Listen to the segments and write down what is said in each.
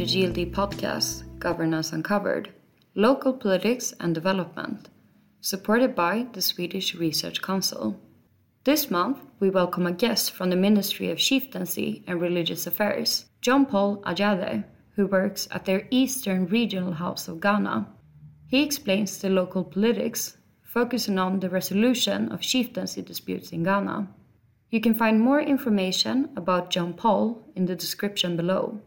the GLD podcast, Governance Uncovered Local Politics and Development, supported by the Swedish Research Council. This month, we welcome a guest from the Ministry of Chieftaincy and Religious Affairs, John Paul Adjadeh, who works at their Eastern Regional House of Ghana. He explains the local politics, focusing on the resolution of chieftaincy disputes in Ghana. You can find more information about John Paul in the description below.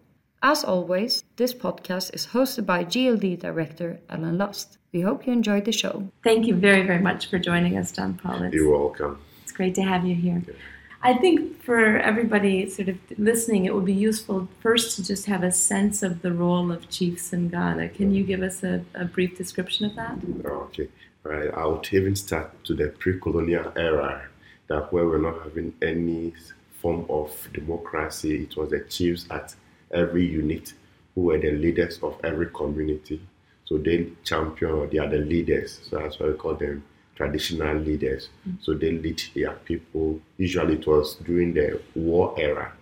As always, this podcast is hosted by GLD Director Ellen Lust. We hope you enjoyed the show. Thank you very, very much for joining us, John Paul. It's, You're welcome. It's great to have you here. Yeah. I think for everybody sort of listening, it would be useful first to just have a sense of the role of chiefs in Ghana. Can you give us a, a brief description of that? Okay, right. I would even start to the pre-colonial era, that where we're not having any form of democracy. It was the chiefs at every unit who were the leaders of every community. So they champion or they are the leaders. So that's why we call them traditional leaders. Mm-hmm. So they lead their people. Usually it was during the war era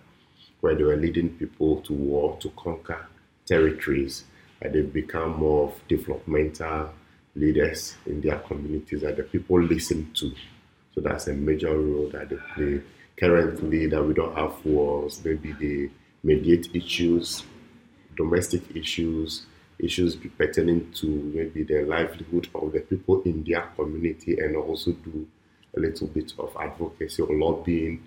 where they were leading people to war to conquer territories. And they become more of developmental leaders in their communities that the people listen to. So that's a major role that they play. Currently, that we don't have wars, maybe they mediate issues, domestic issues, issues pertaining to maybe the livelihood of the people in their community and also do a little bit of advocacy or lobbying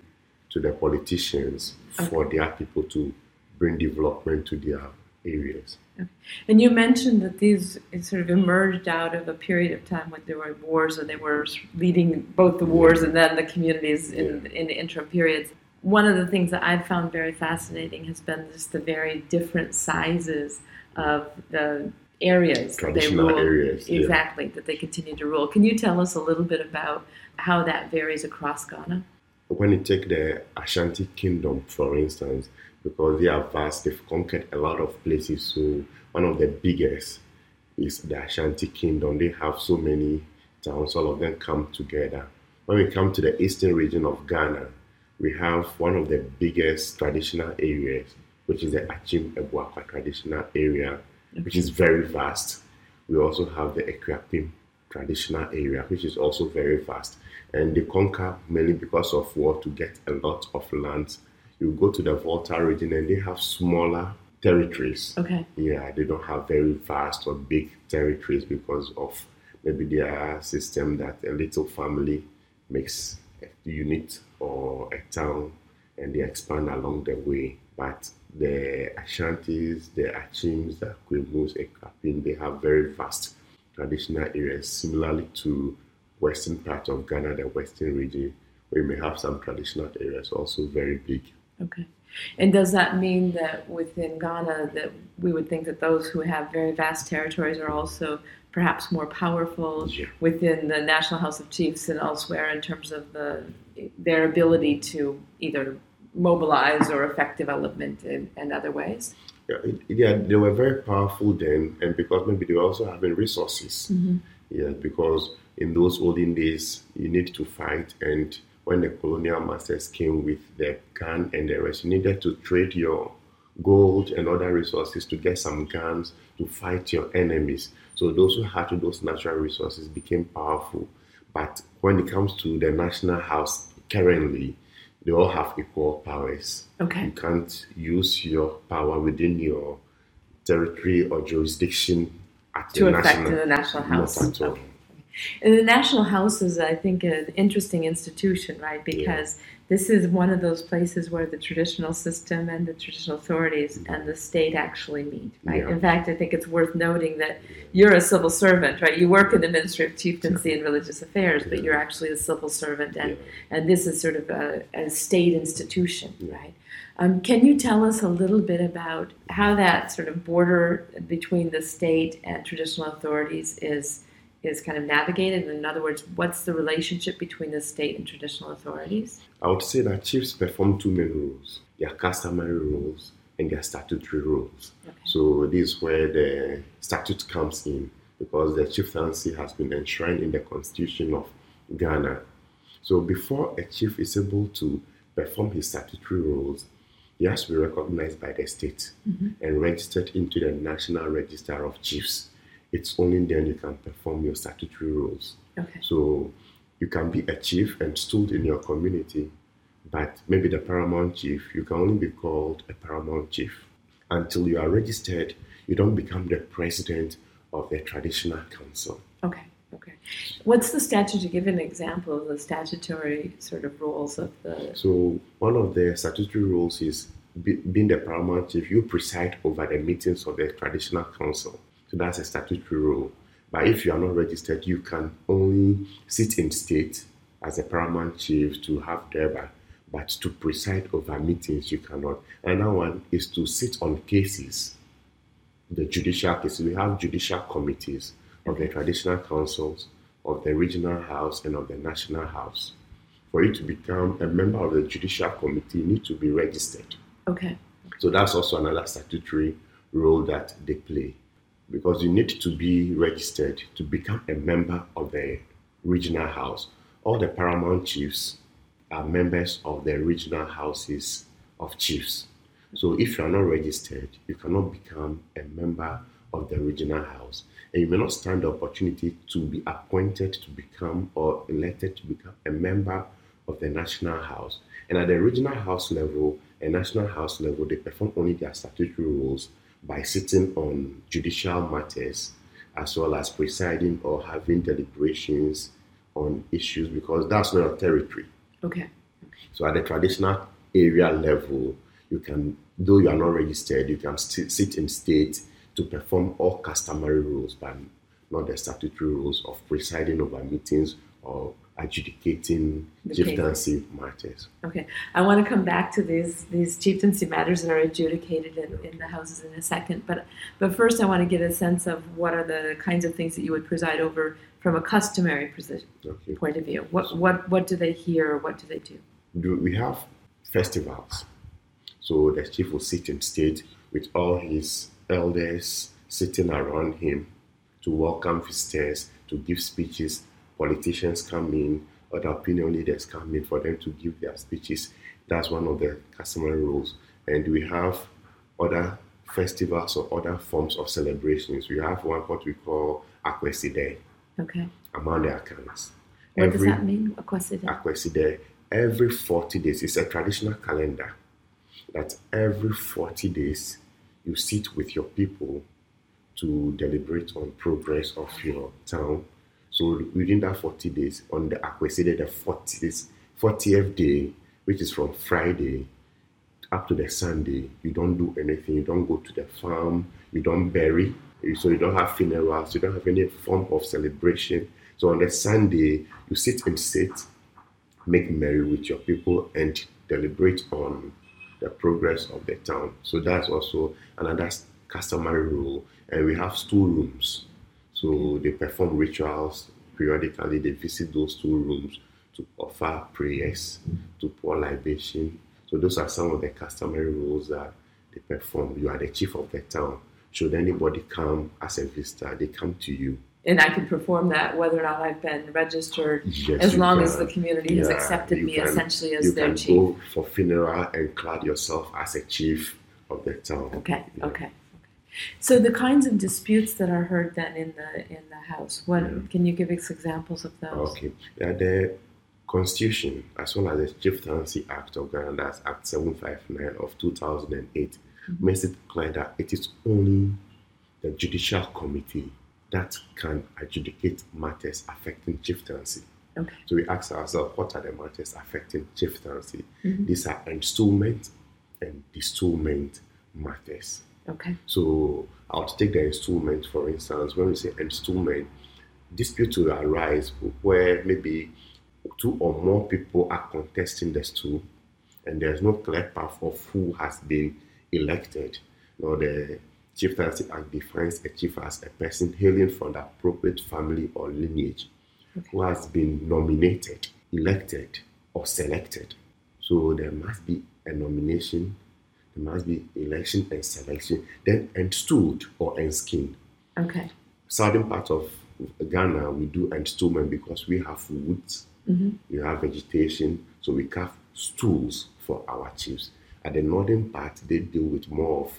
to the politicians okay. for their people to bring development to their areas. Okay. And you mentioned that these sort of emerged out of a period of time when there were wars and they were leading both the wars and then the communities in, yeah. in the interim periods. One of the things that I've found very fascinating has been just the very different sizes of the areas traditional they rule, areas exactly yeah. that they continue to rule. Can you tell us a little bit about how that varies across Ghana? When you take the Ashanti Kingdom, for instance, because they are vast, they've conquered a lot of places. So one of the biggest is the Ashanti Kingdom. They have so many towns, all of them come together. When we come to the eastern region of Ghana, we have one of the biggest traditional areas which is the Achim Abuakwa traditional area, which is very vast. We also have the Akuapem traditional area, which is also very vast. And they conquer mainly because of war to get a lot of land. You go to the Volta region and they have smaller territories. Okay. Yeah, they don't have very vast or big territories because of maybe their system that a little family makes unit or a town and they expand along the way. But the Ashantis, the Achims, the Akwemus, Akuapem, they have very vast traditional areas, similarly to western part of Ghana, the western region, where you may have some traditional areas also very big. Okay. And does that mean that within Ghana that we would think that those who have very vast territories are also perhaps more powerful yeah. within the National House of Chiefs and elsewhere in terms of the their ability to either mobilize or affect development in, in other ways? Yeah, yeah, they were very powerful then, and because maybe they were also having resources. Mm-hmm. Yeah, because in those olden days, you need to fight, and when the colonial masters came with their gun and the rest, you needed to trade your gold and other resources to get some guns to fight your enemies. So those who had those natural resources became powerful. But when it comes to the national house currently, they all have equal powers. Okay. You can't use your power within your territory or jurisdiction at to the affect national, the national house. Not at all. Okay. And the National House is, I think, an interesting institution, right? Because yeah. this is one of those places where the traditional system and the traditional authorities mm-hmm. and the state actually meet, right? Yeah. In fact, I think it's worth noting that you're a civil servant, right? You work in the Ministry of Chieftaincy and Religious Affairs, but you're actually a civil servant, and, and this is sort of a, a state institution, right? Um, can you tell us a little bit about how that sort of border between the state and traditional authorities is? Is kind of navigated? In other words, what's the relationship between the state and traditional authorities? I would say that chiefs perform two main roles their customary roles and their statutory roles. Okay. So, this is where the statute comes in because the chieftaincy has been enshrined in the constitution of Ghana. So, before a chief is able to perform his statutory roles, he has to be recognized by the state mm-hmm. and registered into the National Register of Chiefs. It's only then you can perform your statutory roles. Okay. So you can be a chief and stood in your community, but maybe the paramount chief, you can only be called a paramount chief. Until you are registered, you don't become the president of the traditional council. Okay. Okay. What's the statute? To give an example of the statutory sort of roles of the. So one of the statutory rules is be, being the paramount chief, you preside over the meetings of the traditional council. That's a statutory rule. But if you are not registered, you can only sit in state as a paramount chief to have durbar, but to preside over meetings, you cannot. Another one is to sit on cases, the judicial cases. We have judicial committees of the traditional councils, of the regional house, and of the national house. For you to become a member of the judicial committee, you need to be registered. Okay. So that's also another statutory role that they play because you need to be registered to become a member of the regional house. All the paramount chiefs are members of the regional houses of chiefs. So if you are not registered, you cannot become a member of the regional house. And you may not stand the opportunity to be appointed to become or elected to become a member of the national house. And at the regional house level and national house level, they perform only their statutory roles by sitting on judicial matters as well as presiding or having deliberations on issues because that's not a territory. Okay. So at the traditional area level, you can, though you are not registered, you can still sit in state to perform all customary rules, but not the statutory rules of presiding over meetings or adjudicating The chieftaincy matters. Okay, I want to come back to these these chieftaincy matters that are adjudicated in, in the houses in a second, but but first I want to get a sense of what are the kinds of things that you would preside over from a customary position, Okay. point of view. What what what do they hear? What do they do? do we have festivals. So the chief will sit in state with all his elders sitting around him to welcome visitors, to give speeches. Politicians come in, other opinion leaders come in for them to give their speeches. That's one of the customary rules. And we have other festivals or other forms of celebrations. We have one what we call Akwasidae Okay, among the Akans. what does that mean? Akwasidae. Akwasidae, every 40 days, it's a traditional calendar that every 40 days you sit with your people to deliberate on progress of your town. So within that 40 days, on the Akwasidae, the 40th, 40th day, which is from Friday up to the Sunday, you don't do anything. You don't go to the farm. You don't bury. So you don't have funerals. You don't have any form of celebration. So on the Sunday, you sit and sit, make merry with your people, and deliberate on the progress of the town. So that's also another customary rule. And we have stool-rooms. So they perform rituals periodically. They visit those two rooms to offer prayers, to pour libation. So those are some of the customary rules that they perform. You are the chief of the town. Should anybody come as a visitor, they come to you. And I can perform that whether or not I've been registered, Yes, as long as the community has accepted me can- essentially as their chief. you can go for funeral and clad yourself as a chief of the town. Okay, Yeah. okay. So the kinds of disputes that are heard then in the in the house, what Yeah. can you give us examples of those? Okay. Yeah, the Constitution, as well as the Chieftaincy Act of Ghana, that's Act 759 of 2008, makes it clear that it is only the Judicial Committee that can adjudicate matters affecting chieftaincy. Okay. So we ask ourselves, what are the matters affecting chieftaincy? Mhm. These are enstoolment and destoolment matters. Okay. So I'll take the enstoolment for instance. When we say enstoolment, dispute will arise where maybe two or more people are contesting the stool, and there's no clear path of who has been elected. Now the Chieftaincy Act defines a chief as a person hailing from the appropriate family or lineage who has been nominated, elected, or selected. So there must be a nomination, there must be election and selection, then enstooled or enskinned. Okay. Southern part of Ghana, we do enstoolment because we have woods, Mhm. we have vegetation, so we carve stools for our chiefs. At the northern part, they deal with more of,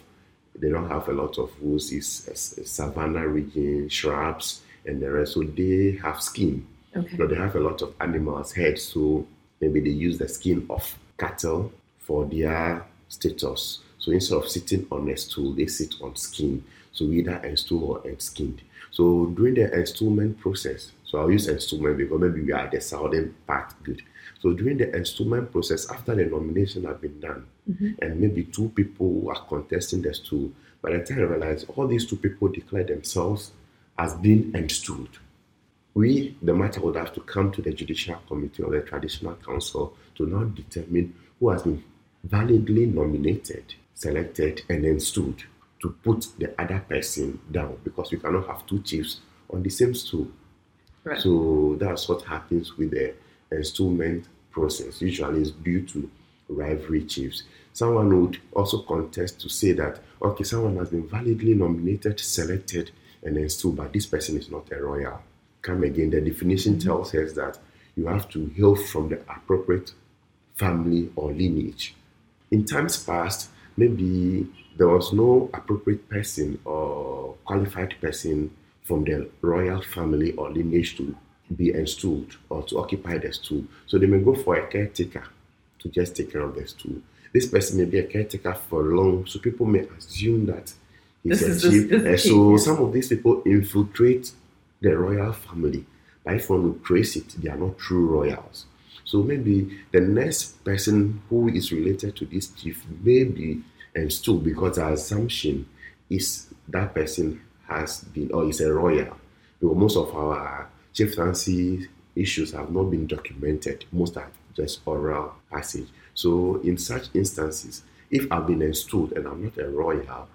they don't have a lot of woods, it's, it's savanna region, shrubs, and the rest. So they have skin. Okay. So they have a lot of animals' heads, so maybe they use the skin of cattle for their status. So instead of sitting on a stool, they sit on skin. So either enstool or enskinned. So during the enstoolment process, so I'll use enstoolment because maybe we are the southern part good. So during the enstoolment process, after the nomination have been done, mm-hmm. and maybe two people who are contesting the stool, by the time I realize all these two people declare themselves as being enstooled, we, the matter would have to come to the Judicial Committee or the Traditional Council to now determine who has been validly nominated, selected, and then stood to put the other person down because we cannot have two chiefs on the same stool. Right. So that's what happens with the enstoolment process. Usually it's due to rivalry chiefs. Someone would also contest to say that, okay, someone has been validly nominated, selected, and installed, but this person is not a royal. Come again, the definition mm-hmm. tells us that you have to hail from the appropriate family or lineage. In times past, maybe there was no appropriate person or qualified person from the royal family or lineage to be installed or to occupy the stool. So they may go for a caretaker to just take care of the stool. This person may be a caretaker for long, so people may assume that he's This a chief. this is the And chief, so some of these people infiltrate the royal family. But if one would trace it, they are not true royals. So maybe the next person who is related to this chief may be installed because the assumption is that person has been or is a royal. Because most of our chief chieftaincy issues have not been documented. Most are just oral passage. So in such instances, if I've been installed and I'm not a royal,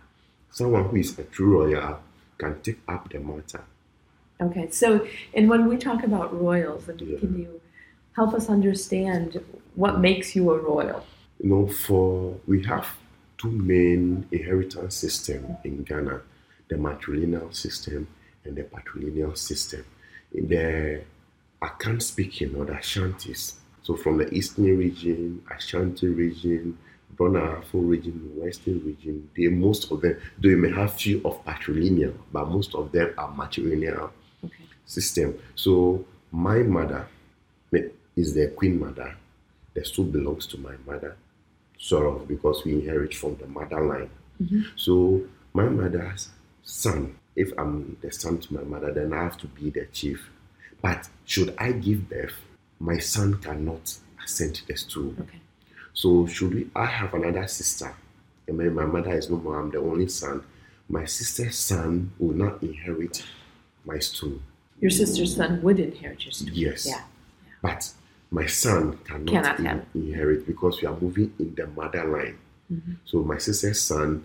someone who is a true royal can take up the matter. Okay, so and when we talk about royals, I mean, Yeah. can you help us understand what makes you a royal? You know, for we have two main inheritance system in Ghana, the matrilineal system and the patrilineal system. In the Akan speaking or the Ashantis, so from the eastern region, Ashanti region, Brong-Ahafo region, Western region, they most of them, they may have few of patrilineal, but most of them are matrilineal Okay. system. So my mother is the queen mother. The stool belongs to my mother, sort of, because we inherit from the mother line. Mm-hmm. So my mother's son, if I'm the son to my mother, then I have to be the chief. But should I give birth, my son cannot ascend the stool. Okay. So should we? I have another sister, and my, my mother is no more. I'm the only son. My sister's son will not inherit my stool. Your sister's son would inherit your stool. Yes. Yeah. But my son cannot, Cannot in- inherit because we are moving in the mother line. Mm-hmm. So my sister's son,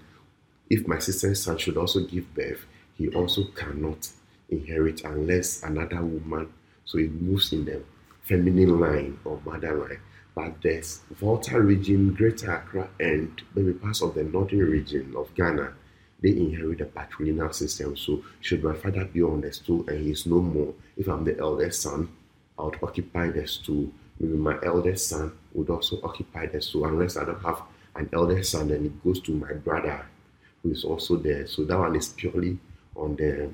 if my sister's son should also give birth, he also cannot inherit unless another woman. So it moves in the feminine line or mother line. But there's Volta region, Greater Accra, and maybe parts of the northern region of Ghana. They inherit the patrilineal system. So should my father be on the stool and he's no more, if I'm the eldest son, I would occupy the stool. Maybe my eldest son would also occupy the stool, unless I don't have an eldest son, then it goes to my brother, who is also there. So that one is purely on the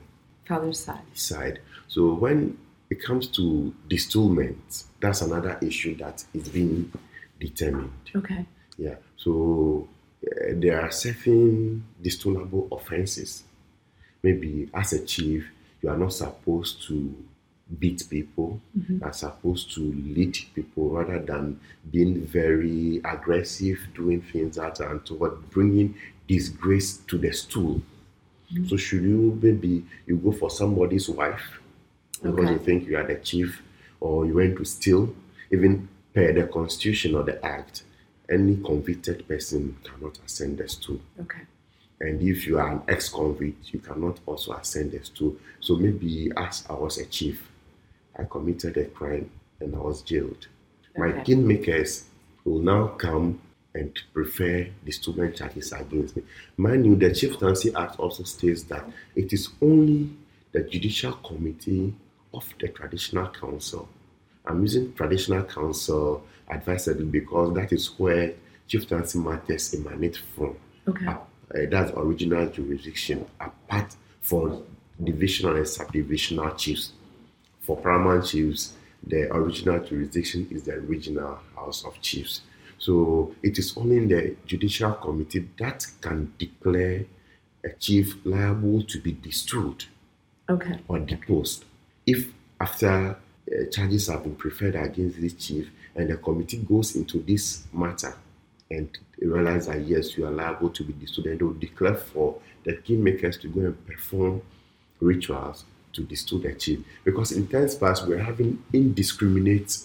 Father's side. side. So when it comes to destoolment, that's another issue that is being determined. Okay. Yeah. So uh, there are certain destoolable offenses. Maybe as a chief, you are not supposed to beat people. Mm-hmm. You are supposed to lead people rather than being very aggressive, doing things that are toward bringing disgrace to the stool. Mm-hmm. So should you maybe you go for somebody's wife because Okay. you think you are the chief, or you went to steal, even per the constitution or the act, any convicted person cannot ascend the stool. Okay. And if you are an ex-convict, you cannot also ascend the stool. So maybe as I was a chief, I committed a crime and I was jailed. My Okay. kingmakers will now come and prefer disturбance charges against me. Mind you, the Chieftaincy Act also states that it is only the Judicial Committee of the Traditional Council. I'm using Traditional Council advisedly because that is where chieftaincy matters emanate from. Okay. Uh, that's original jurisdiction, apart from divisional and subdivisional chiefs. For paramount chiefs, the original jurisdiction is the regional House of Chiefs. So it is only in the Judicial Committee that can declare a chief liable to be destooled Okay. or deposed. If after uh, charges have been preferred against this chief and the committee goes into this matter and realize that yes, you are liable to be then they will declare for the kingmakers to go and perform rituals to the chief. Because in times past, we're having indiscriminate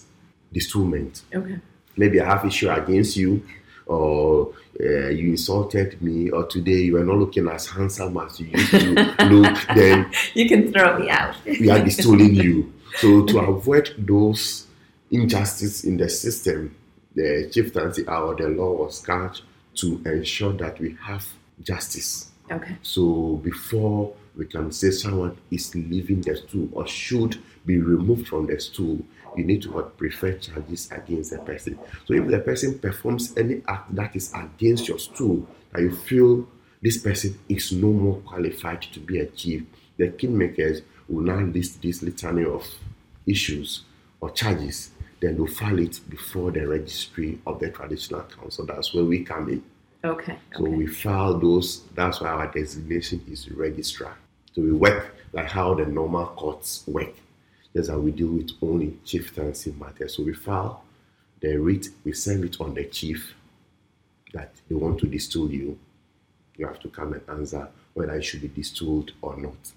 destoolment Okay. maybe I have issue against you, or uh, you insulted me, or today you are not looking as handsome as you used to look, then You can throw me out. we are destooling you. So to avoid those injustice in the system, the chieftaincy or the law was charged to ensure that we have justice. Okay. So before we can say someone is leaving the stool or should be removed from the stool, you need to what, prefer charges against the person. So if the person performs any act that is against your stool, that you feel this person is no more qualified to be a chief, the kingmakers will now list this litany of issues or charges. Then they'll file it before the registry of the traditional council. That's where we come in. Okay. So okay. we file those. That's why our designation is registrar. So we work like how the normal courts work. That's how we deal with only chieftaincy matters. So we file the writ, we send it on the chief that they want to destool you. You have to come and answer whether it should be destooled or not.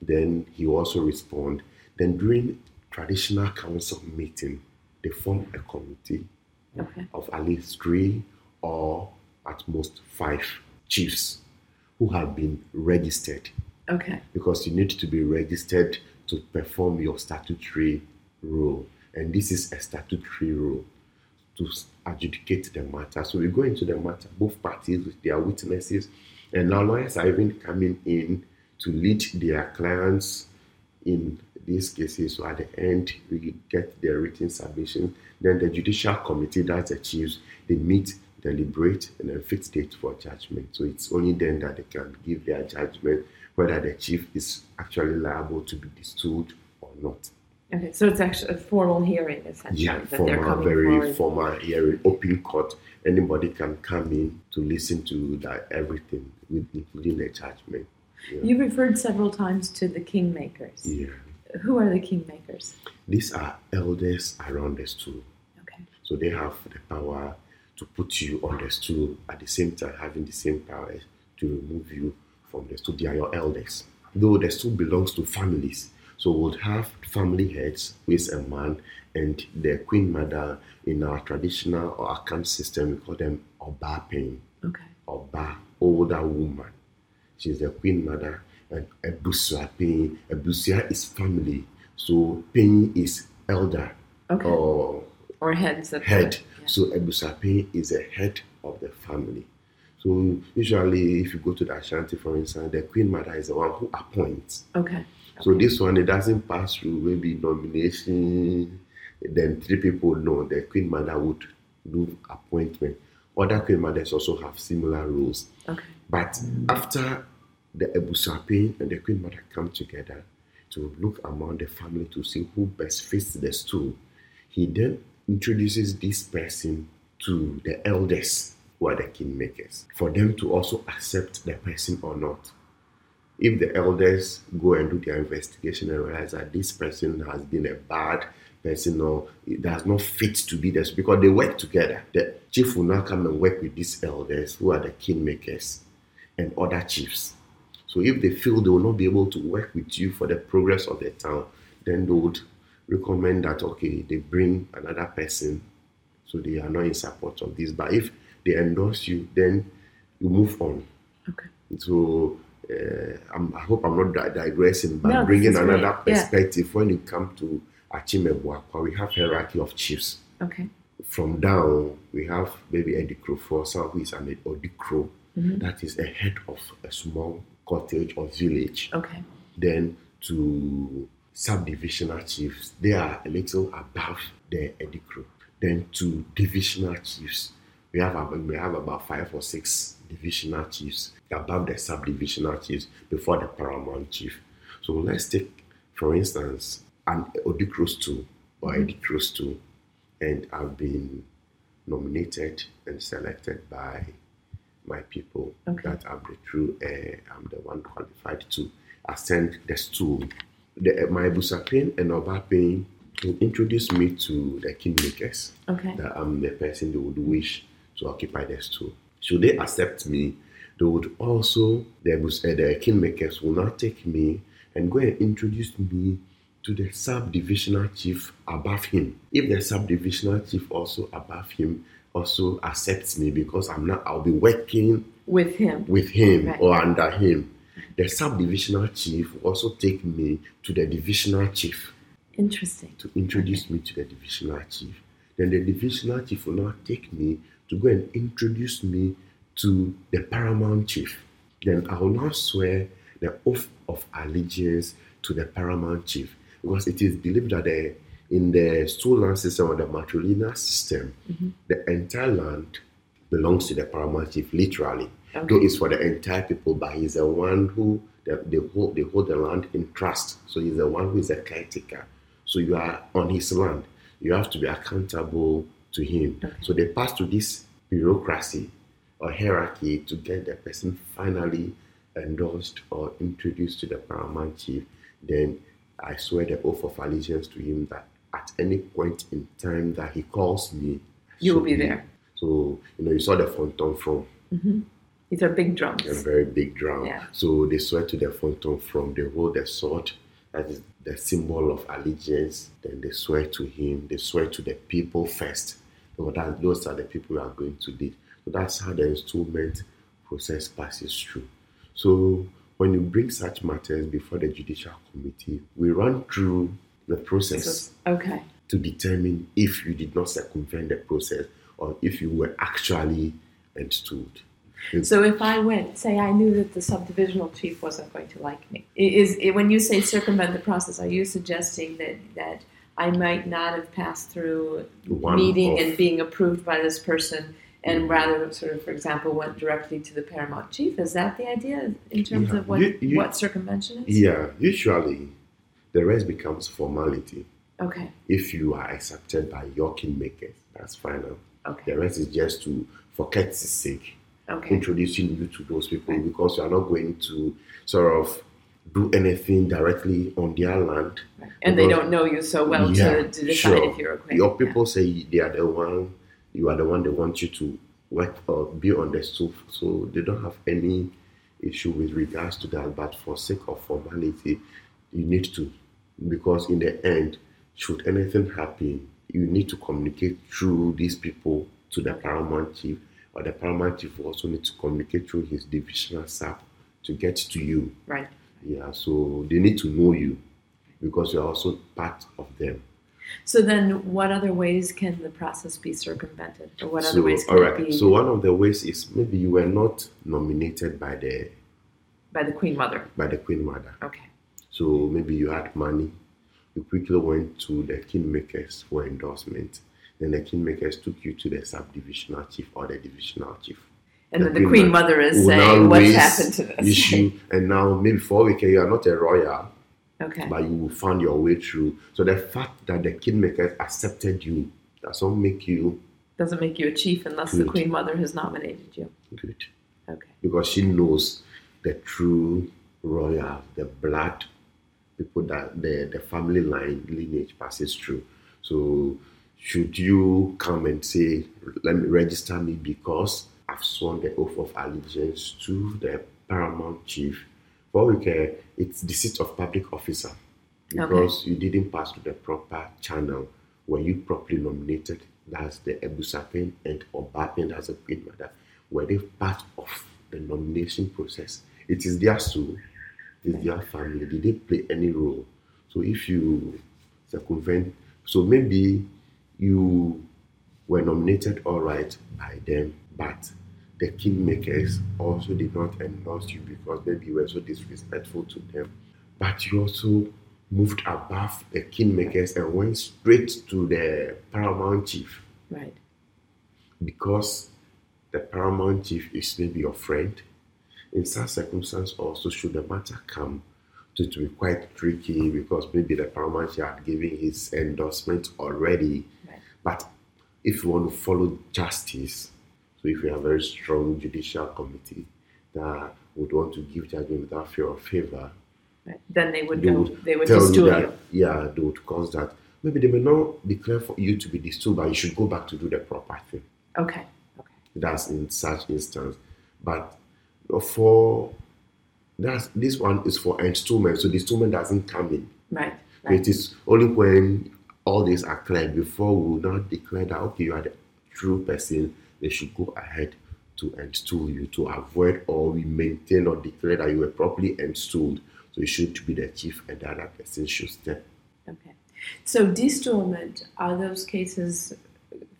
Then he also respond. Then during traditional council meeting, they form a committee okay. of at least three or at most five chiefs who have been registered Okay. because you need to be registered to perform your statutory role. And this is a statutory role to adjudicate the matter. So we go into the matter, both parties with their witnesses, and now lawyers are even coming in to lead their clients in these cases. So at the end, we get their written submission. Then the judicial committee, that's the chiefs, they meet, deliberate, and then fix date for judgment. So it's only then that they can give their judgment whether the chief is actually liable to be destooled or not. Okay. So it's actually a formal hearing, essentially, Yeah, formal, very forward. formal hearing, open court. Anybody can come in to listen to that everything, with, including the judgment. Yeah. You referred several times to the kingmakers. yeah. Who are the kingmakers? These are elders around the stool. Okay. So they have the power to put you on the stool at the same time having the same power to remove you from the stool. They are your elders. Though the stool belongs to families. So we'll have family heads, is a man, and the queen mother in our traditional or Akan system, we call them Oba Pain. Okay. Oba, older woman. She's the queen mother. And Ebusua Pain. Ebusua is family. So Pain is elder Okay. or Or heads head. Yeah. So Ebusape is the head of the family. So usually, if you go to the Ashanti, for instance, the queen mother is the one who appoints. Okay. So this one it doesn't pass through maybe nomination. Then three people know the queen mother would do appointment. Other queen mothers also have similar rules. Okay. But after the Ebusape and the Queen Mother come together to look among the family to see who best fits the stool, he then introduces this person to the elders who are the kingmakers for them to also accept the person or not. If the elders go and do their investigation and realize that this person has been a bad person or it does not fit to be this because they work together, the chief will now come and work with these elders who are the kingmakers and other chiefs. So if they feel they will not be able to work with you for the progress of the town, then they would recommend that okay, they bring another person so they are not in support of this. But if they endorse you, then you move on. Okay. So uh, I'm, I hope I'm not di- digressing, but No, bringing is great. another Yeah. perspective when it comes to Achimebuakwa, we have hierarchy of chiefs. Okay. From down, we have maybe Edikro Fosa, who is an Odikro. That is a head of a small cottage or village. Okay. Then to subdivisional chiefs, they are a little above the Edikro. Then to divisional chiefs, we have about, we have about five or six divisional chiefs above the sub-divisional chiefs before the paramount chief. So let's take, for instance, an Odikros 2 or mm-hmm. Edikros 2, and I've been nominated and selected by my people Okay. that I'm the true heir, I'm the one qualified to ascend the stool. The, my Busapin and Obapin introduced me to the kingmakers Okay. that I'm the person they would wish to occupy the stool. Should they accept me, they would also, the, Bus- uh, the kingmakers will now take me and go and introduce me to the sub-divisional chief above him. If the sub-divisional chief also above him also accepts me because I'm not, I'll be working With him. with him Right. or under him. The sub-divisional chief will also take me to the divisional chief Interesting. to introduce me to the divisional chief. Then the divisional chief will now take me to go and introduce me to the paramount chief. Then I will now swear the oath of allegiance to the paramount chief because it is believed that the, in the stool land system or the matrilineal system, mm-hmm. the entire land belongs to the paramount chief, literally. Okay. Though it's for the entire people, but he's the one who they, they hold they hold the land in trust. So he's the one who is a caretaker. So you are on his land. You have to be accountable to him. So they pass to this bureaucracy or hierarchy to get the person finally endorsed or introduced to the paramount chief. Then I swear the oath of allegiance to him that at any point in time that he calls me, You will be there. So you know, you saw the Fontomfrom mm-hmm. These are big drums. a very big drum. Yeah. So they swear to the Fontomfrom the hold the sword, that is the symbol of allegiance. Then they swear to him, they swear to the people first. So that, those are the people we are going to lead. So that's how the enstoolment process passes through. So when you bring such matters before the judicial committee, we run through the process okay. to determine if you did not circumvent the process or if you were actually So if I went, say I knew that the subdivisional chief wasn't going to like me, is, when you say circumvent the process, are you suggesting that that I might not have passed through One meeting and being approved by this person, and rather sort of, for example, went directly to the paramount chief? Is that the idea in terms Yeah. of what You- you- what circumvention is? Yeah, usually the rest becomes formality. Okay. If you are accepted by your kingmakers, that's final. Okay. The rest is just to, for courtesy's sake, Okay. introducing you to those people because you are not going to sort of do anything directly on their land. And they don't know you so well Yeah, to, to decide sure. if you're okay. Your people say they are the one, you are the one they want you to work or be on the stool, so they don't have any issue with regards to that. But for sake of formality, you need to, because in the end, should anything happen, you need to communicate through these people to the paramount chief, or the paramount chief also need to communicate through his divisional sub to get to you. Right. Yeah, so they need to know you because you are also part of them. So then, what other ways can the process be circumvented, or what other ways can all it right. be So one of the ways is maybe you were not nominated by the by the Queen Mother? by the Queen Mother. Okay. So maybe you had money. You quickly went to the kingmakers for endorsement. Then the kingmakers took you to the subdivisional chief or the divisional chief. And The then the Queen Queen Mother is saying, "What's happened to this?" Issue and now maybe for we can you are not a royal, okay. but you will find your way through. So the fact that the kingmakers accepted you does not make you Doesn't make you a chief unless the Queen Mother has nominated you. good. Okay. because she knows the true royal, the blood, people that the, the family line lineage passes through. So should you come and say, let me register me because I've sworn the oath of allegiance to the paramount chief, for we care, it's the seat of public officer because you didn't pass through the proper channel. Were you properly nominated? That's the Ebusapen and Obapen, that's the Queen Mother. Were they part of the nomination process? It is their soul, it is their family. Did they play any role? So if you circumvent, so maybe you were nominated all right by them, but the kingmakers also did not endorse you because maybe you were so disrespectful to them. But you also moved above the kingmakers and went straight to the paramount chief Right. because the paramount chief is maybe your friend, in such circumstance also should the matter come to, to be quite tricky because maybe the paramount chief had given his endorsement already. But if you want to follow justice, so if you have a very strong judicial committee that would want to give judgment without fear of favor, Right. Then they would they would They would tell you do that, you. yeah, they would cause that. Maybe they may not declare for you to be destooled, but you should go back to do the proper thing. Okay. Okay. That's in such instance. But uh, for that's this one is for installment, so the installment doesn't come in. Right. Right. It is only when all these are cleared before we will not declare that okay, you are the true person. They should go ahead to install you to avoid or we maintain or declare that you were properly installed. So you should be the chief, and the other person should step. Okay. So destoolment are those cases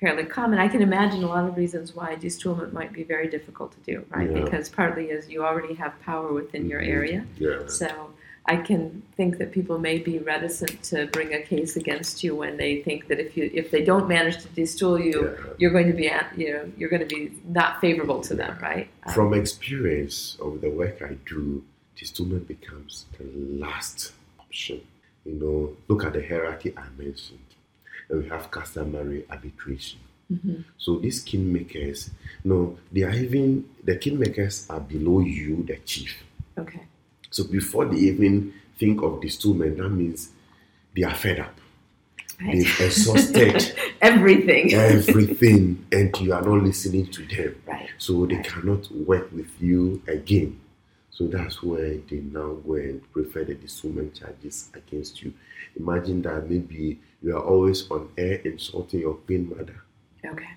fairly common? I can imagine a lot of reasons why destoolment might be very difficult to do, right? Yeah. Because partly is you already have power within your Mhm. area. Yeah. So I can think that people may be reticent to bring a case against you when they think that if you if they don't manage to destool you, Yeah. you're going to be at, you know you're going to be not favorable to them, right? Um, From experience of the work I do, installment becomes the last option. You know, look at the hierarchy I mentioned. And we have customary arbitration. mhm. So these kingmakers, no, they are even the kingmakers are below you, the chief. Okay. So before they even think of destoolment, that means they are fed up. Right. They've exhausted Everything. everything, and you are not listening to them. right. So they Right. cannot work with you again. So that's where they now go and prefer the dissolution charges against you. Imagine that maybe you are always on air insulting your queen mother. Okay.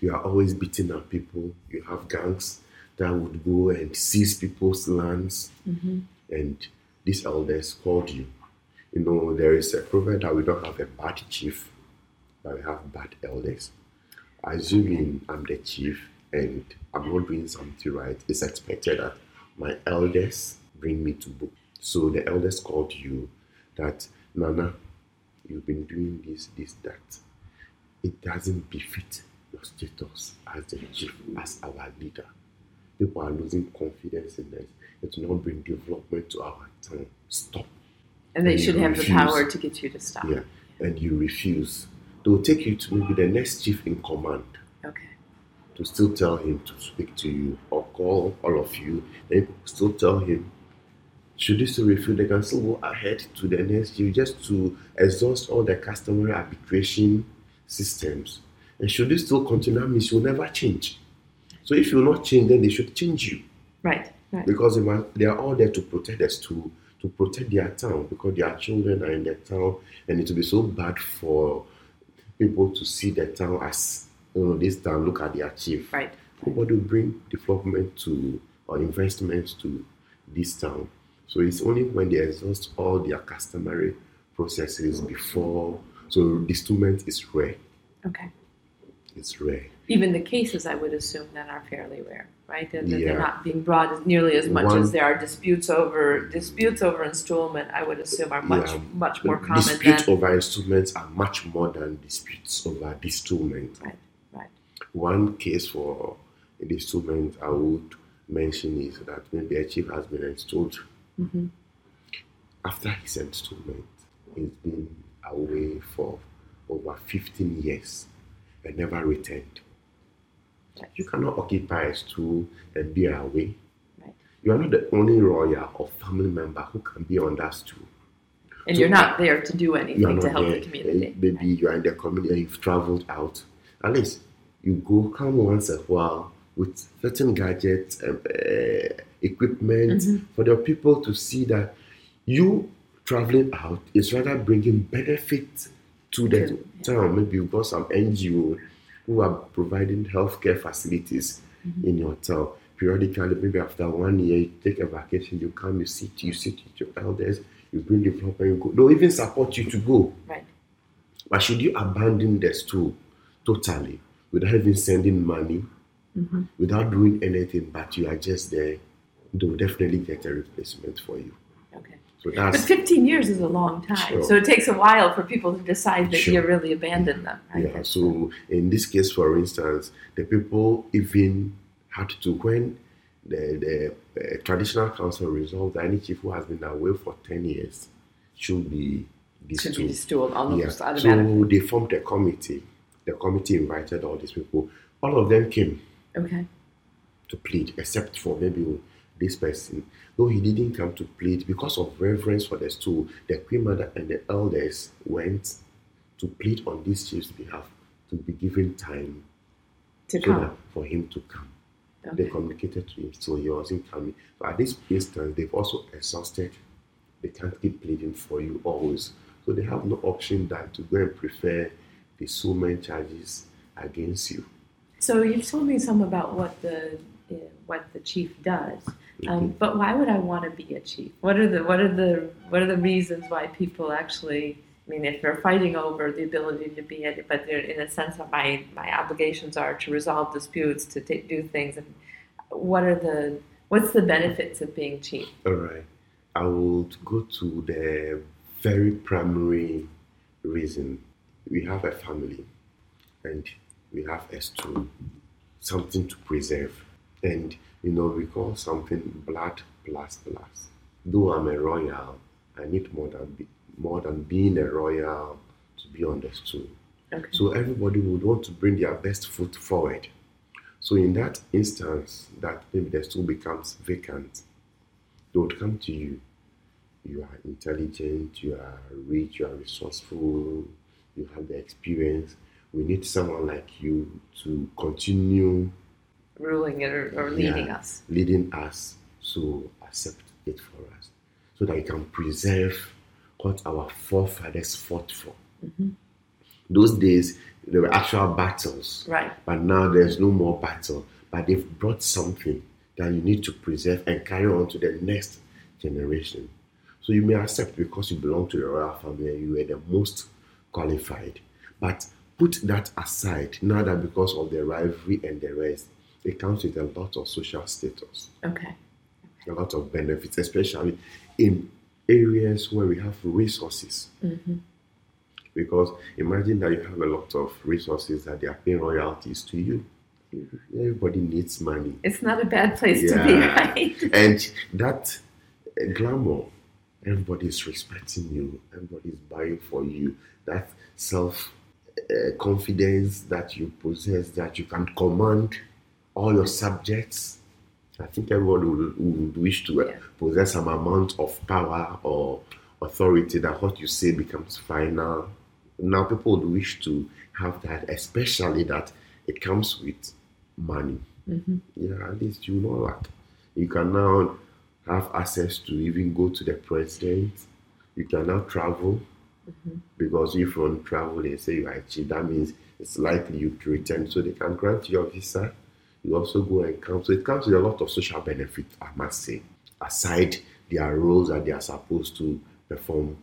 You are always beating up people. You have gangs that would go and seize people's lands, hmm and these elders called you. You know, there is a proverb that we don't have a bad chief, but we have bad elders. Assuming I'm the chief and I'm not doing something right, it's expected that my elders bring me to book. So the elders called you that Nana, you've been doing this, this, that. It doesn't befit your status as the chief, as our leader. People are losing confidence in us. It will not bring development to our town. Stop. And they And should have the power to get you to stop. Yeah. And you refuse. They will take you to maybe the next chief in command Okay. to still tell him to speak to you or call all of you. They still tell him, should you still refuse, they can still go ahead to the next chief just to exhaust all the customary arbitration systems. And should you still continue, means you'll never change. So if you will not change, then they should change you Right. Right. because they, must, they are all there to protect us to to protect their town because their children are in the town and it will be so bad for people to see their town as you know this town look at their chief Right. nobody will bring development to or investments to this town so it's only when they exhaust all their customary processes before so destoolment is rare Okay. It's rare Even the cases, I would assume, that are fairly rare, right? That, that Yeah. they're not being brought as nearly as much One- as there are disputes over disputes over installment. I would assume are much Yeah. much more common disputes over instruments are much more than disputes over destoolment right. Right. One case for a instrument I would mention is that maybe a chief has been installed. Mhm. After his installment, he's been away for over 15 years and never returned. You cannot occupy a stool and be away. Right. You are not the only royal or family member who can be on that stool. And So- you're not there to do anything to help there. the community. Maybe you are in the community and you've traveled out. At least you go come once a while with certain gadgets and uh, equipment Mhm. for the people to see that you traveling out is rather bringing benefit to the To- town. Maybe you've got some NGO who are providing healthcare facilities Mm-hmm. in your town. Periodically, maybe after one year, you take a vacation, you come, you sit, you sit with your elders, you bring development, you go. They'll even support you to go. Right. But should you abandon the stool totally without even sending money, Mhm. without doing anything, but you are just there, they'll definitely get a replacement for you. Okay. But 15 years is a long time. Sure. So it takes a while for people to decide that Sure. you really abandoned them. Right? Yeah, so in this case, for instance, the people even had to, when the, the uh, traditional council resolved that any chief who has been away for 10 years should be should be destooled. stool almost Yeah, automatically. so they formed a committee. The committee invited all these people. All of them came Okay. to plead, except for maybe this person. Though he didn't come to plead because of reverence for the stool, the queen mother and the elders went to plead on this chief's behalf to be given time To so come. for him to come. They communicated to him, so he wasn't coming. But at this instance, they've also exhausted. They can't keep pleading for you always. So they have no option than to go and prefer destoolment charges against you. So you've told me some about what the uh, what the chief does, um, Mhm. but why would I want to be a chief? What are the what are the what are the reasons why people actually? I mean, if they're fighting over the ability to be it, but they're in a sense that my my obligations are to resolve disputes, to ta- do things, and what are the what's the benefits of being chief? All right. I would go to the very primary reason. We have a family and we have a stool, something to preserve. And, you know, we call something blood plus plus. Though I'm a royal, I need more than, be, more than being a royal to be on the stool. Okay. So everybody would want to bring their best foot forward. So in that instance, that maybe the stool becomes vacant, they would come to you. You are intelligent, you are rich, you are resourceful, you have the experience. We need someone like you to continue Ruling it or, or leading Yeah. us. leading us. to accept it for us, so that we can preserve what our forefathers fought for. Mm-hmm. Those days, there were actual battles. Right. But now there's no more battle. But they've brought something that you need to preserve and carry on to the next generation. So you may accept because you belong to the royal family you were the most qualified. But put that aside now that because of the rivalry and the rest, it comes with a lot of social status, Okay. a lot of benefits, especially in areas where we have resources. Because imagine that you have a lot of resources that they are paying royalties to you. Everybody needs money. It's not a bad place to be, right? And that glamour, everybody's respecting you, everybody's buying for you. That self uh, confidence that you possess, that you can command all your subjects. I think everyone would, would wish to uh, Yeah. possess some amount of power or authority that what you say becomes final. Now, people would wish to have that, especially that it comes with money. Yeah, at least you know that. You can now have access to even go to the president. You can now travel because if you want to travel, they say you are cheap. That means it's likely you to return, so they can grant you a visa. You also go and come. So it comes with a lot of social benefit, I must say. Aside their roles that they are supposed to perform,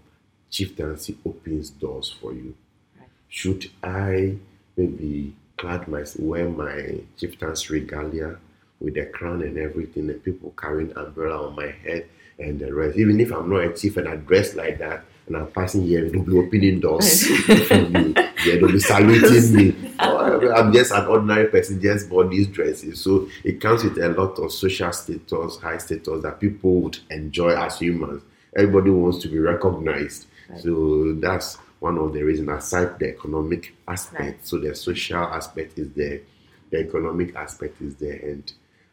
chieftaincy opens doors for you. Right. Should I maybe clad my wear my chieftain's regalia with the crown and everything, and people carrying umbrella on my head and the rest. Even if I'm not a chief and I dress like that and I'm passing here, they'll be opening doors for me. Yeah, they'll be saluting me. Oh, or I'm just an ordinary person, just bought these dresses. So it comes with a lot of social status, high status that people would enjoy as humans. Everybody wants to be recognized. Right. So that's one of the reasons aside the economic aspect. Right. So the social aspect is there, the economic aspect is there, and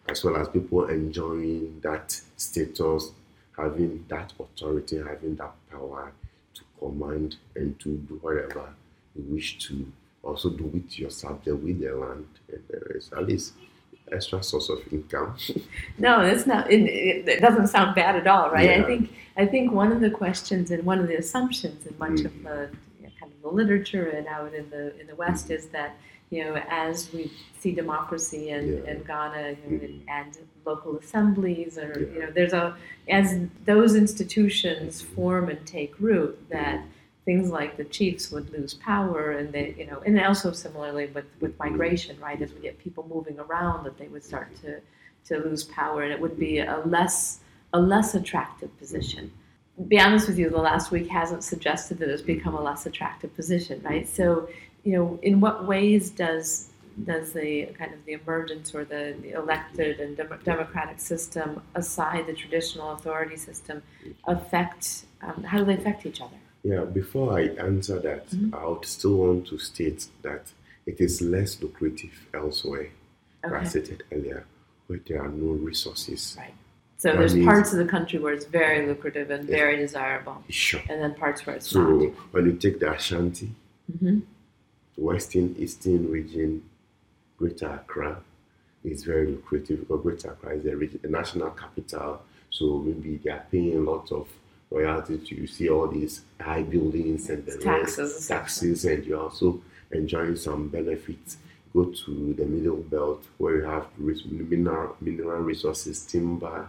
as well as people enjoying that status, having that authority, having that power to command and to do whatever you wish to. Also do with your subject, with the land, and there is at least extra source of income. No, it's not. It, it, it doesn't sound bad at all, right? I think I think one of the questions and one of the assumptions in much of Mm. the you know, kind of the literature and out in the in the West mm-hmm. is that you know as we see democracy and, Yeah. and Ghana you know, Mhm. and local assemblies or you know there's a as those institutions mm-hmm. form and take root that things like the chiefs would lose power and they you know and also similarly with with migration right as we get people moving around that they would start to to lose power and it would be a less a less attractive position be honest with you, the last week hasn't suggested that it's become a less attractive position, right? So, you know, in what ways does does the kind of the emergence or the, the elected and dem- democratic system, aside the traditional authority system, affect? Um, how do they affect each other? Yeah, before I answer that, Mhm. I would still want to state that it is less lucrative elsewhere, as I Okay. stated earlier, where there are no resources. Right. So That there's means- parts of the country where it's very lucrative and very desirable, Sure. and then parts where it's So not. when you take the Ashanti, hmm Western Eastern region, Greater Accra is very lucrative because Greater Accra is the, region, a national capital. So maybe they are paying a lot of royalties. You see all these high buildings and the taxes and taxes, and you're also enjoying some benefits. Go to the Middle Belt where you have mineral, mineral resources, timber,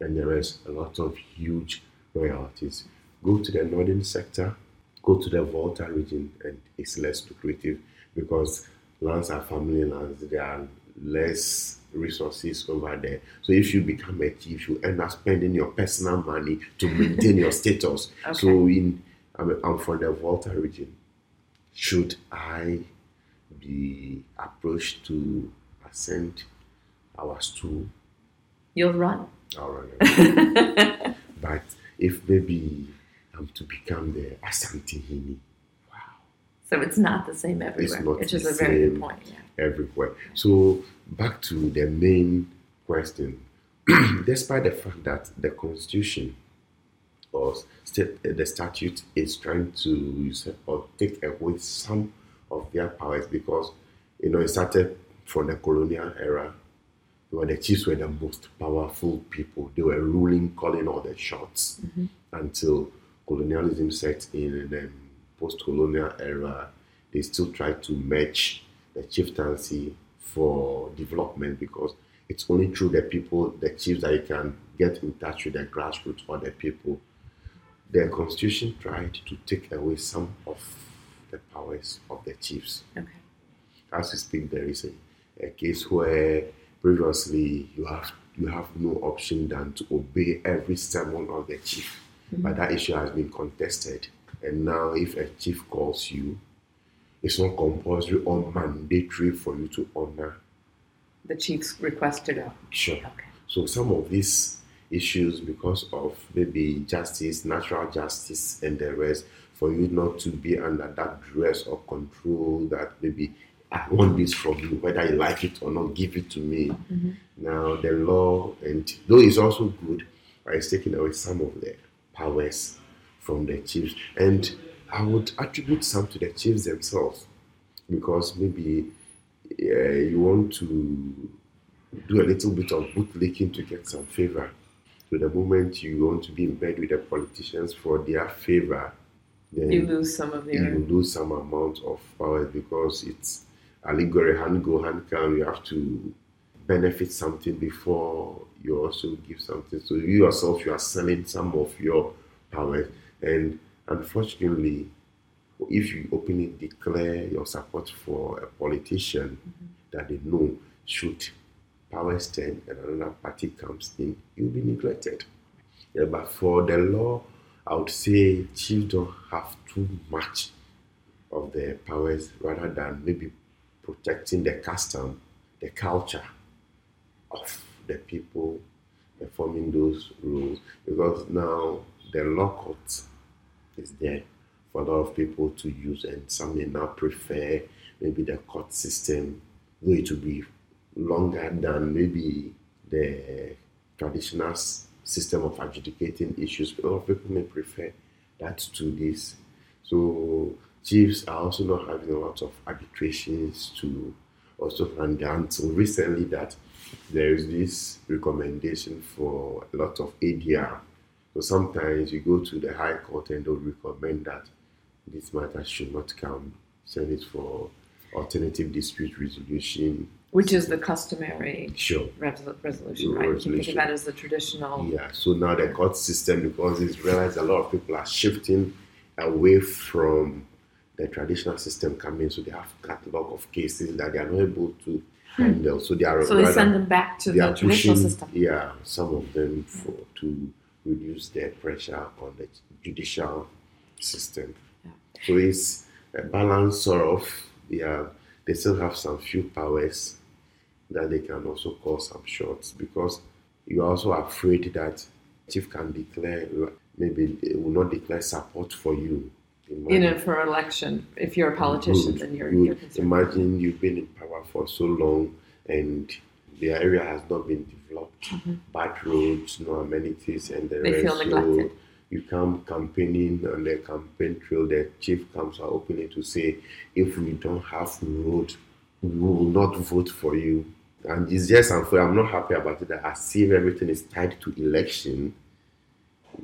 and there is a lot of huge royalties. Go to the northern sector, go to the Volta region, and it's less lucrative because lands are family lands. They are less resources over there. So if you become a chief, you end up spending your personal money to maintain your status. So in I'm, I'm from the Volta region. Should I be approached to ascend our stool? You'll run. I'll run but if maybe I'm to become the Asantehene, So it's not the same everywhere, it's not which is the a very good same. point. Yeah. everywhere. So back to the main question. Despite the fact that the constitution or state, the statute is trying to or take away some of their powers because you know it started from the colonial era where the chiefs were the most powerful people. They were ruling, calling all the shots mm-hmm. until colonialism set in and then post-colonial era. They still try to match the chieftaincy for development because it's only through the people, the chiefs, that you can get in touch with the grassroots or the people. The constitution tried to take away some of the powers of the chiefs Okay. as we speak, there is a, a case where previously you have you have no option than to obey every sermon of the chief. But mm-hmm. that issue has been contested. And now if a chief calls you, it's not compulsory or mandatory for you to honor. The chief's request to. Sure. Okay. So some of these issues, because of maybe justice, natural justice, and the rest, for you not to be under that dress or control that maybe I want this from you, whether you like it or not, give it to me. Mm-hmm. Now the law, and though it's also good, but it's taking away some of the powers from the chiefs, and I would attribute some to the chiefs themselves, because maybe uh, you want to do a little bit of bootlicking to get some favor. So the moment you want to be in bed with the politicians for their favor, then You lose some of your. you lose some amount of power because it's allegory, hand go, hand come. You have to benefit something before you also give something. So you yourself, you are selling some of your power. And unfortunately, if you openly declare your support for a politician mm-hmm. that they know should power stand and another party comes in, you'll be neglected. Yeah, but for the law, I would say don't have too much of their powers rather than maybe protecting the custom, the culture of the people performing those rules. Because now the law court is there for a lot of people to use, and some may now prefer maybe the court system, though it will be longer than maybe the traditional system of adjudicating issues. A lot of people may prefer that to this. So chiefs are also not having a lot of arbitrations to also hand down until recently that there is this recommendation for a lot of ADR. So sometimes you go to the High Court and they'll recommend that this matter should not come, send it for alternative dispute resolution. Which is the customary Sure. resol- resolution, right? You think Resolution. of that as the traditional. Yeah, so now the court system, because it's realized a lot of people are shifting away from the traditional system coming, so they have catalog of cases that they are not able to hmm. handle. So they are So they send them back to the traditional pushing, system. yeah, some of them for to reduce their pressure on the judicial system. Yeah. So it's a balance sort of, yeah, they still have some few powers that they can also call some shots because you're also afraid that chief can declare, maybe will not declare support for you. You know, for election, if you're a politician, Good, then you're, good. you're. Imagine you've been in power for so long and the area has not been developed, bad roads, no amenities, and the Mm-hmm. They rest. feel neglected. So you come campaigning on the campaign trail, the chief comes out openly to say, if we don't have road, we will not vote for you. And it's just unfair. I'm not happy about it. I see everything is tied to election.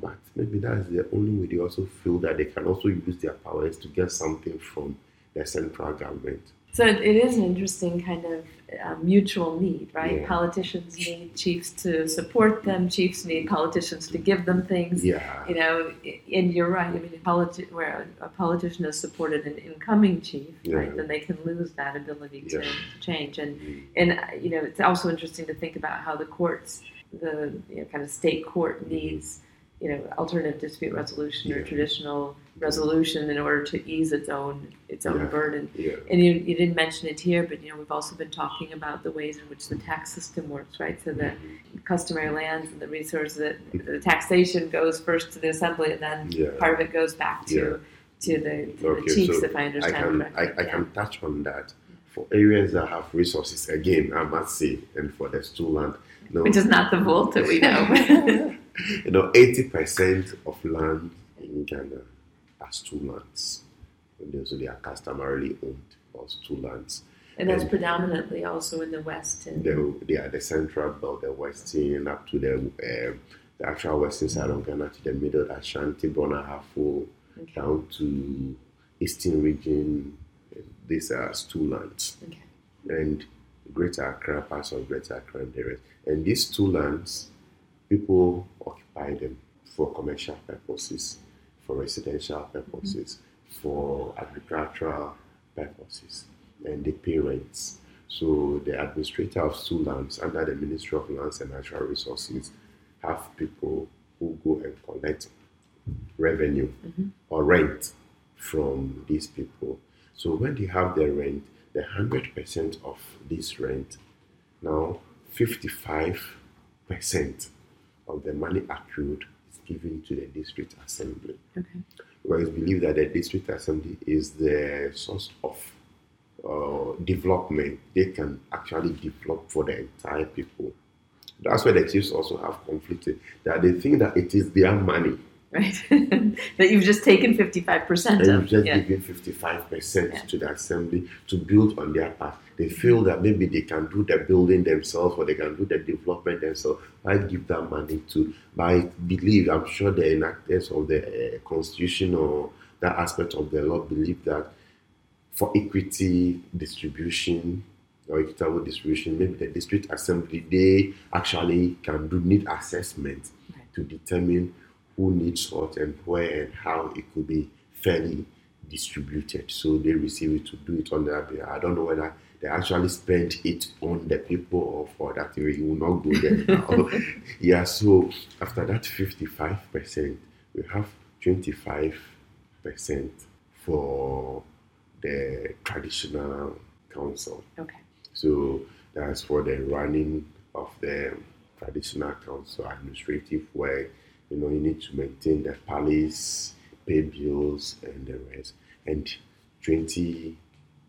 But maybe that's the only way they also feel that they can also use their powers to get something from the central government. So it is an interesting kind of uh, mutual need, right? Yeah. Politicians need chiefs to support them. Chiefs need politicians to give them things. Yeah. You know, and you're right. I mean, a politi- where a, a politician has supported an incoming chief, right, Yeah. then they can lose that ability to, Yeah. change. And Mm. and you know, it's also interesting to think about how the courts, the you know, kind of state court needs, you know, alternative dispute resolution or traditional resolution in order to ease its own its own Yeah. burden. Yeah. And you, you didn't mention it here, but you know we've also been talking about the ways in which the tax system works, right? So the mm-hmm. customary lands and the resources, that the taxation goes first to the assembly, and then Yeah. part of it goes back to to the, to Okay, the chiefs, so if I understand I can correctly. I, I can touch on that. For areas that have resources, again, I must say, and for the stool land, no, Which is not the vault that we know. you know, eighty percent of land in Ghana has stool lands. And those they are customarily owned or stool lands. and that's And- predominantly also in the West. And, They, they are the central belt, the western up to the um the actual western side of Ghana to the middle, Ashanti, Brong-Ahafo, Okay. down to eastern region. These are stool lands. okay. and Greater Accra, parts of Greater Accra and the rest. And these stool lands, people occupy them for commercial purposes, for residential purposes, for agricultural purposes, and they pay rents. So the administrator of stool lands under the Ministry of Lands and Natural Resources have people who go and collect revenue mm-hmm. or rent from these people. So when they have their rent, the hundred percent of this rent, now fifty-five percent of the money accrued is given to the district assembly. Okay. Because it's believed that the district assembly is the source of uh, development. They can actually develop for the entire people. That's why the chiefs also have conflicted that they think that it is their money Right. that you've just taken 55% and of. you've just yeah. given 55% Yeah. to the assembly to build on their part. They feel that maybe they can do the building themselves or they can do the development themselves. Why give that money to? But I believe, I'm sure the enactors of the uh, constitution or that aspect of the law believe that for equity distribution or equitable distribution, maybe the district assembly they actually can do need assessment Right. to determine who needs what and where and how it could be fairly distributed. So they receive it to do it on their behalf. I don't know whether they actually spend it on the people or for that way. You will not go there now. yeah, so after that 55%, we have 25% for the traditional council. Okay. So that's for the running of the traditional council administrative where you know you need to maintain the palace, pay bills and the rest. And twenty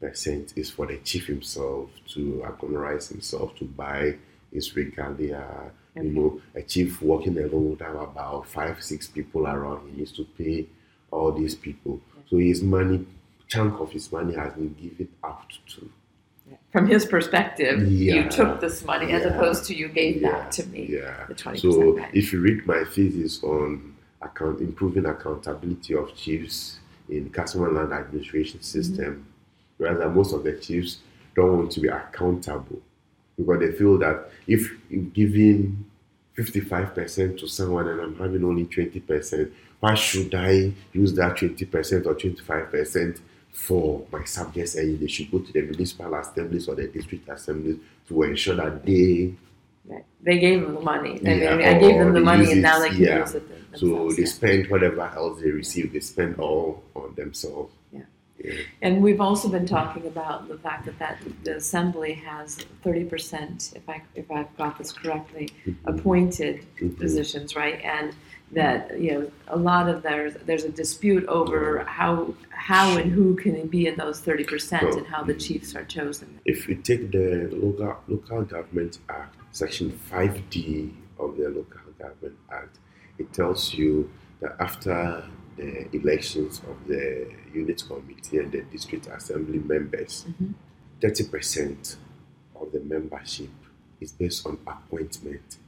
percent is for the chief himself to agonize himself to buy his regalia. You know, a chief working alone would have about five, six people around. He needs to pay all these people. So his money, chunk of his money has been given out to From his perspective, Yeah. you took this money as opposed to you gave Yeah, that to me. Yeah. The 20% So back. if you read my thesis on account improving accountability of chiefs in customer land administration mm-hmm. system, whereas that most of the chiefs don't want to be accountable because they feel that if you're giving 55% to someone and I'm having only 20%, why should I use that 20% or 25% for my subjects and they should go to the municipal assemblies or the district assemblies to ensure that they Right. They gave them the money. Yeah, mean, I gave them the money, use and now they can yeah. use it them- So they yeah. spend whatever else they receive, they spend all on themselves. Yeah. Yeah. And we've also been talking about the fact that, that the assembly has 30%, if I if I've got this correctly, Mhm. appointed Mhm. positions, right? And that you know a lot of there's there's a dispute over how how and who can be in those 30% and how the chiefs are chosen. If you take the local local government act, section 5D of the local government act, it tells you that after the elections of the unit committee and the district assembly members, Mhm. 30% of the membership is based on appointment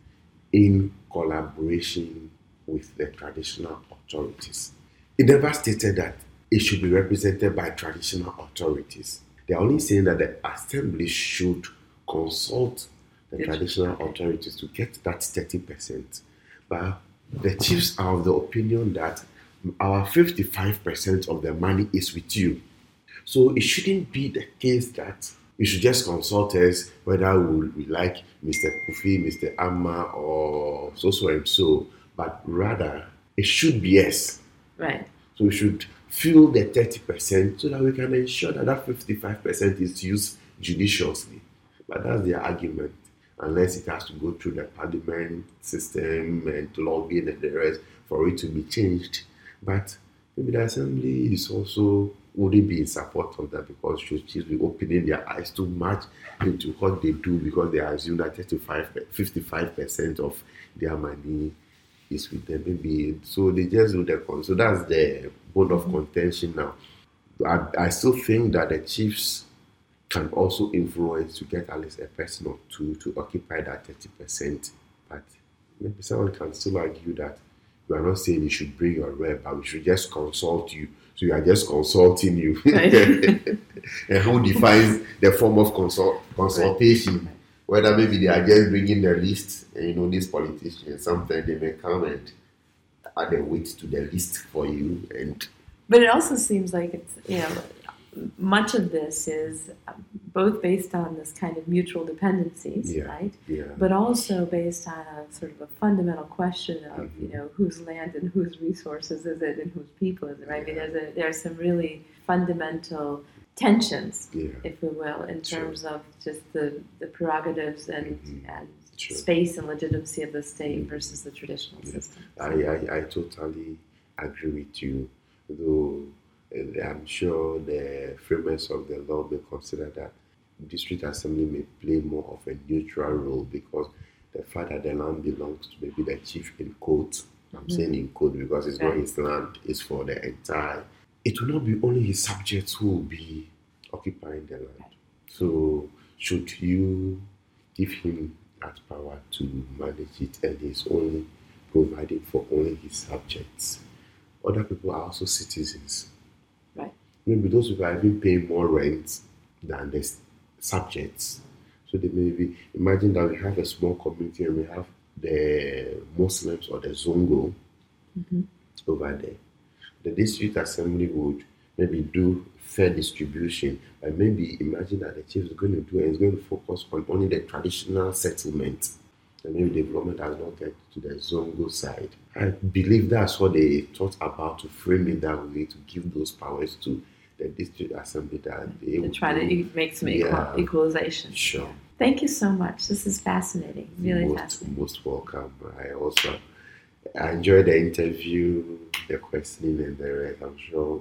in collaboration with the traditional authorities. It never stated that it should be represented by traditional authorities. They're only saying that the assembly should consult the Yes. traditional authorities to get that 30%. But the chiefs are of the opinion that our 55% of the money is with you. So it shouldn't be the case that you should just consult us whether we, we like Mr. Kofi, Mr. Amma, or so so and so, but rather it should be yes. Right. So we should fill the 30% so that we can ensure that that 55% is used judiciously. But that's their argument, unless it has to go through the parliament system and lobbying and the rest for it to be changed. But maybe the assembly is also wouldn't be in support of that because should just be opening their eyes too much into what they do because they assume that 35, 55% of their money is with them. Maybe so they just do the con. So that's the bone of contention now. I, I still think that the chiefs can also influence to get at least a person or two to occupy that 30%. But maybe someone can still argue that you are not saying you should bring your rep, but we should just consult you. So you are just consulting you. And who defines the form of consult, consultation? Whether maybe they are just bringing the list, and you know, these politicians, sometimes they may come and add a weight to the list for you. And But it also seems like it's, you know, much of this is both based on this kind of mutual dependencies, Yeah. right? yeah, But also based on a sort of a fundamental question of, Mhm. you know, whose land and whose resources is it and whose people is it, right? I mean, there's, a, there's some really fundamental tensions, yeah, if we will, in Sure. terms of just the, the prerogatives and, Mhm. and Sure. space and legitimacy of the state versus the traditional Yeah. system. I, I, I totally agree with you, though I'm sure the framers of the law may consider that district assembly may play more of a neutral role because the fact that the land belongs to maybe the chief in court, I'm Mhm. saying in court because it's not his land, it's for the entire, it will not be only his subjects who will be occupying the land. So should you give him that power to manage it and he's only providing for only his subjects. Other people are also citizens. Right. Maybe those people are even paying more rent than the subjects. So they maybe imagine that we have a small community and we have the Muslims or the Zongo Mhm. over there. The district assembly would maybe do fair distribution, and maybe imagine that the chief is going to do and is going to focus on only the traditional settlement. And maybe development has not get to the Zongo side. I believe that's what they thought about to frame it that way to give those powers to the district assembly that they To try to make some Yeah. equalization. Sure. Thank you so much. This is fascinating. Really most, fascinating. most welcome. I also I enjoyed the interview, the questioning, and the rest. I'm sure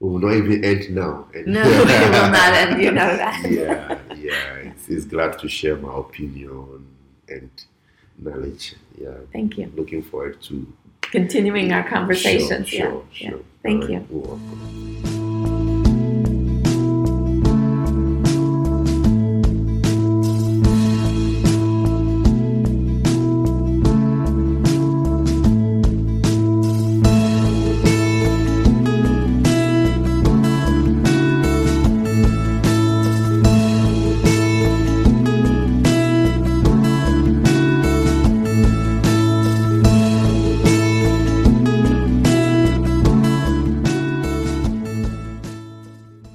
we will not even end now. And- No, we will not end. You know that. yeah, yeah. It's, it's glad to share my opinion and knowledge. Yeah. Thank you. Looking forward to Continuing our conversations. Sure, sure, yeah. sure. yeah. Thank All you. right.